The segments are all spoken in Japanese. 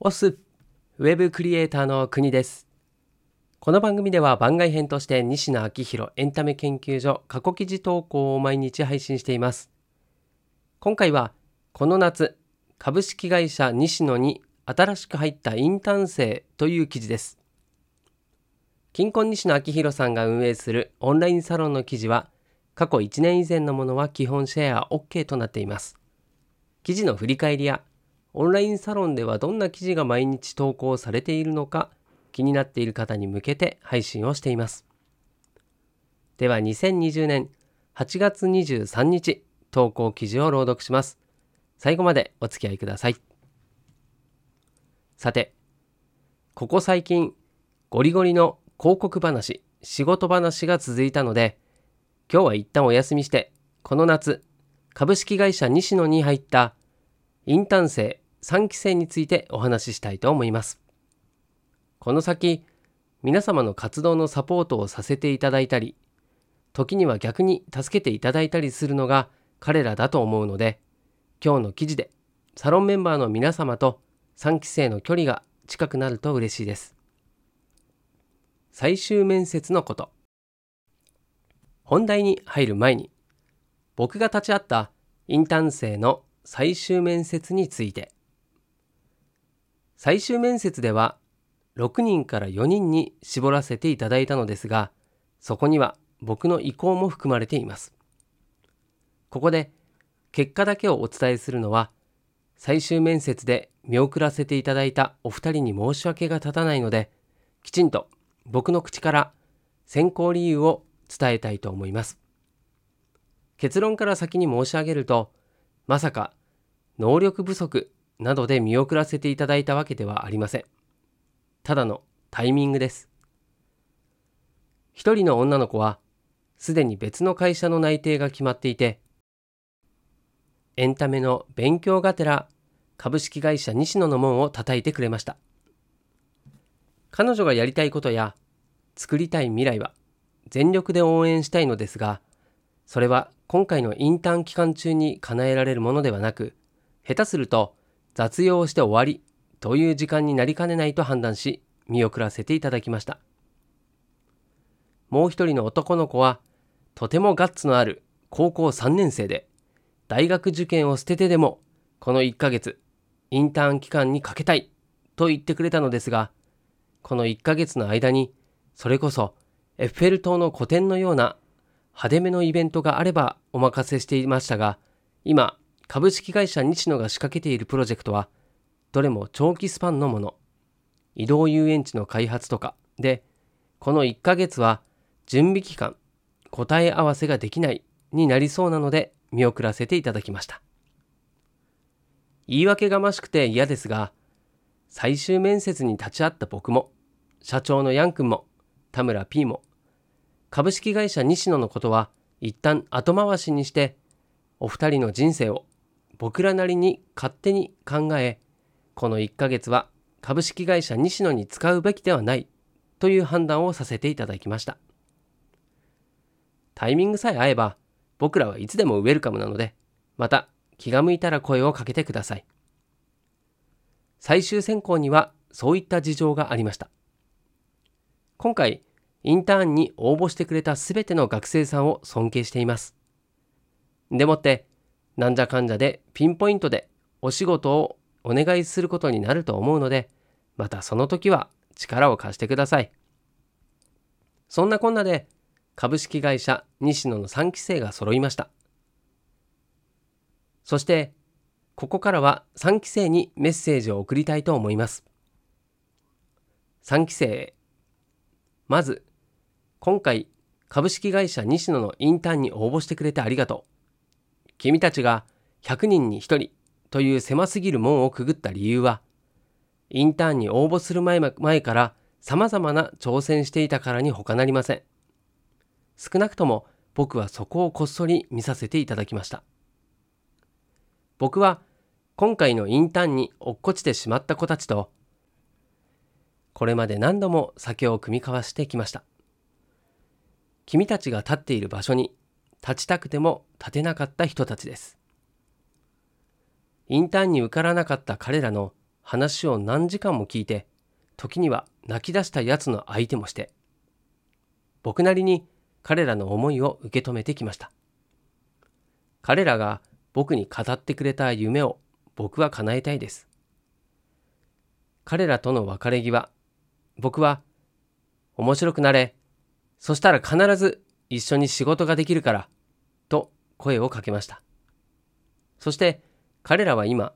オスウェブクリエイターの国です。この番組では番外編として西野昭弘エンタメ研究所過去記事投稿を毎日配信しています。今回はこの夏株式会社西野に新しく入ったインターン生という記事です。金婚西野昭弘さんが運営するオンラインサロンの記事は過去1年以前のものは基本シェア OK となっています。記事の振り返りやオンラインサロンではどんな記事が毎日投稿されているのか気になっている方に向けて配信をしています。では2020年8月23日投稿記事を朗読します。最後までお付き合いください。さて、ここ最近ゴリゴリの広告話、仕事話が続いたので、今日は一旦お休みして、この夏、株式会社西野に入ったインターン生3期生についてお話ししたいと思います。この先、皆様の活動のサポートをさせていただいたり、時には逆に助けていただいたりするのが彼らだと思うので、今日の記事でサロンメンバーの皆様と3期生の距離が近くなると嬉しいです。最終面接のこと。本題に入る前に、僕が立ち会ったインターン生の最終面接について。最終面接では6人から4人に絞らせていただいたのですが、そこには僕の意向も含まれています。ここで結果だけをお伝えするのは、最終面接で見送らせていただいたお二人に申し訳が立たないので、きちんと僕の口から選考理由を伝えたいと思います。結論から先に申し上げると、まさか能力不足などで見送らせていただいたわけではありません。ただのタイミングです。一人の女の子は、すでに別の会社の内定が決まっていて、エンタメの勉強がてら株式会社西野の門を叩いてくれました。彼女がやりたいことや作りたい未来は全力で応援したいのですが、それは今回のインターン期間中に叶えられるものではなく、下手すると雑用して終わりという時間になりかねないと判断し見送らせていただきました。もう一人の男の子はとてもガッツのある高校3年生で大学受験を捨ててでもこの1ヶ月インターン期間にかけたいと言ってくれたのですがこの1ヶ月の間にそれこそエッフェル塔の個展のような派手めのイベントがあればお任せしていましたが今株式会社西野が仕掛けているプロジェクトは、どれも長期スパンのもの。移動遊園地の開発とかで、この1ヶ月は準備期間、答え合わせができないになりそうなので見送らせていただきました。言い訳がましくて嫌ですが、最終面接に立ち会った僕も、社長のヤン君も、田村 P も、株式会社西野のことは一旦後回しにして、お二人の人生を僕らなりに勝手に考えこの1ヶ月は株式会社西野に使うべきではないという判断をさせていただきました。タイミングさえ合えば僕らはいつでもウェルカムなのでまた気が向いたら声をかけてください。最終選考にはそういった事情がありました。今回インターンに応募してくれた全ての学生さんを尊敬しています。でもってなんじゃかんじゃでピンポイントでお仕事をお願いすることになると思うので、またその時は力を貸してください。そんなこんなで株式会社西野の3期生が揃いました。そして、ここからは3期生にメッセージを送りたいと思います。3期生。まず、今回株式会社西野のインターンに応募してくれてありがとう。君たちが100人に1人という狭すぎる門をくぐった理由は、インターンに応募する前から様々な挑戦していたからに他なりません。少なくとも僕はそこをこっそり見させていただきました。僕は今回のインターンに落っこちてしまった子たちと、これまで何度も酒を酌み交わしてきました。君たちが立っている場所に立ちたくても立てなかった人たちです。インターンに受からなかった彼らの話を何時間も聞いて時には泣き出したやつの相手もして僕なりに彼らの思いを受け止めてきました彼らが僕に語ってくれた夢を僕は叶えたいです彼らとの別れ際僕は面白くなれそしたら必ず一緒に仕事ができるからと声をかけました。そして彼らは今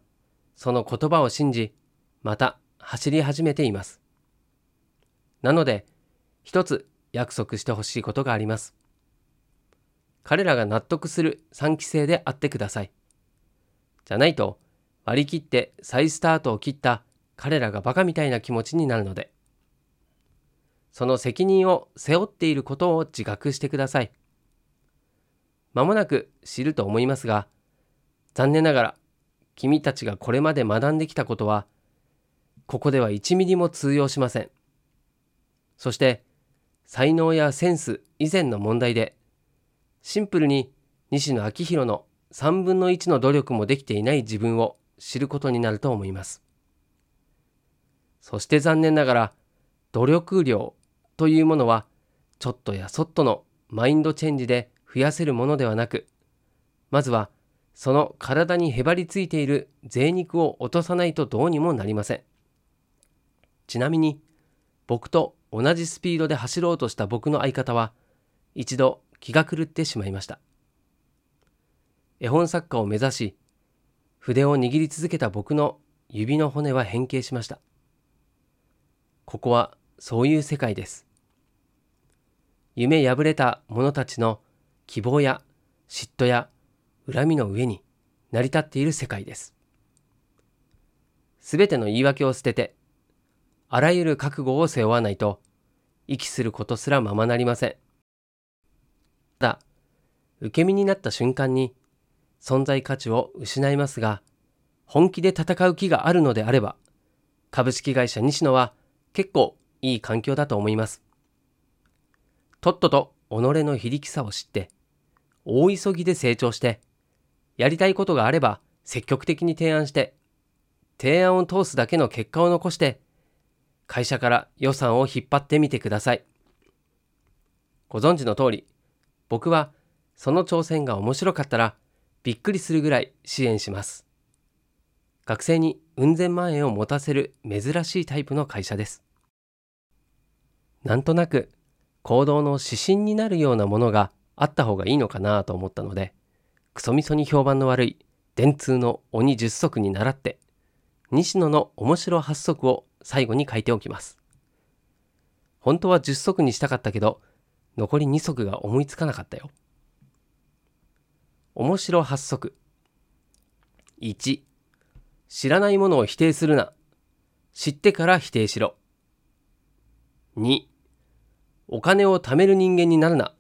その言葉を信じまた走り始めています。なので一つ約束してほしいことがあります。彼らが納得する3期生であってください。じゃないと割り切って再スタートを切った彼らがバカみたいな気持ちになるので。その責任を背負っていることを自覚してください。まもなく知ると思いますが残念ながら君たちがこれまで学んできたことはここでは1ミリも通用しません。そして才能やセンス以前の問題でシンプルに西野昭弘の3分の1の努力もできていない自分を知ることになると思います。そして残念ながら努力量というものはちょっとやそっとのマインドチェンジで増やせるものではなくまずはその体にへばりついている贅肉を落とさないとどうにもなりません。ちなみに僕と同じスピードで走ろうとした僕の相方は一度気が狂ってしまいました。絵本作家を目指し筆を握り続けた僕の指の骨は変形しました。ここはそういう世界です。夢破れた者たちの希望や嫉妬や恨みの上に成り立っている世界ですすべての言い訳を捨ててあらゆる覚悟を背負わないと息することすらままなりません。ただ、受け身になった瞬間に存在価値を失いますが、本気で戦う気があるのであれば、株式会社西野は結構いい環境だと思います。とっとと己の非力さを知って、大急ぎで成長して、やりたいことがあれば積極的に提案して、提案を通すだけの結果を残して、会社から予算を引っ張ってみてください。ご存知の通り、僕はその挑戦が面白かったらびっくりするぐらい支援します。学生にうん千万円を持たせる珍しいタイプの会社です。なんとなく行動の指針になるようなものがあった方がいいのかなと思ったので、クソみそに評判の悪い電通の鬼十足に倣って、西野の面白発足を最後に書いておきます。本当は10足にしたかったけど、残り2足が思いつかなかったよ。面白発足。1、知らないものを否定するな。知ってから否定しろ。2、お金を貯める人間になるな。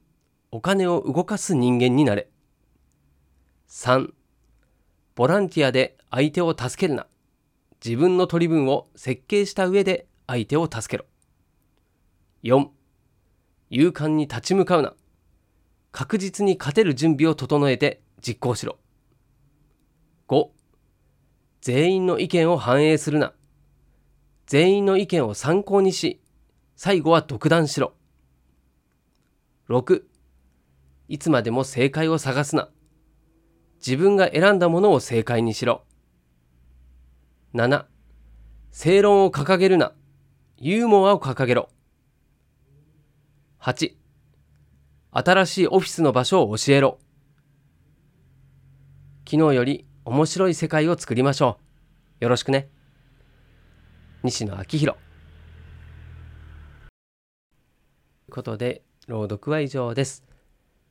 お金を動かす人間になれ。3、ボランティアで相手を助けるな。自分の取り分を設計した上で相手を助けろ。4. 勇敢に立ち向かうな。確実に勝てる準備を整えて実行しろ。5. 全員の意見を反映するな。全員の意見を参考にし、最後は独断しろ。6. いつまでも正解を探すな。自分が選んだものを正解にしろ。7正論を掲げるな。ユーモアを掲げろ。8新しいオフィスの場所を教えろ。昨日より面白い世界を作りましょう。よろしくね。西野昭弘。ということで朗読は以上です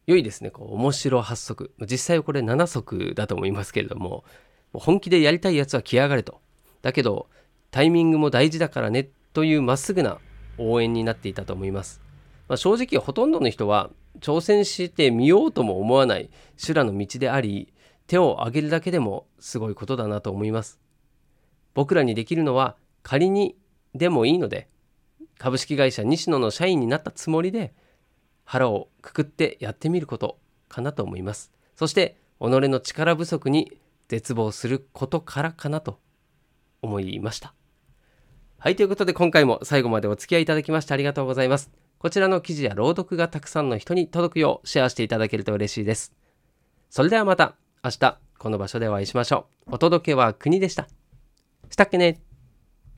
良いですねこう面白発足実際はこれ7足だと思いますけれども本気でやりたいやつは来やがれとだけどタイミングも大事だからねというまっすぐな応援になっていたと思います。まあ、正直ほとんどの人は挑戦してみようとも思わない修羅の道であり手を挙げるだけでもすごいことだなと思います。僕らにできるのは仮にでもいいので株式会社西野の社員になったつもりで腹をくくってやってみることかなと思います。そして己の力不足に絶望することからかなと思いました。はいということで今回も最後までお付き合いいただきましてありがとうございます。こちらの記事や朗読がたくさんの人に届くようシェアしていただけると嬉しいです。それではまた明日この場所でお会いしましょう。お届けは国でした。したっけね。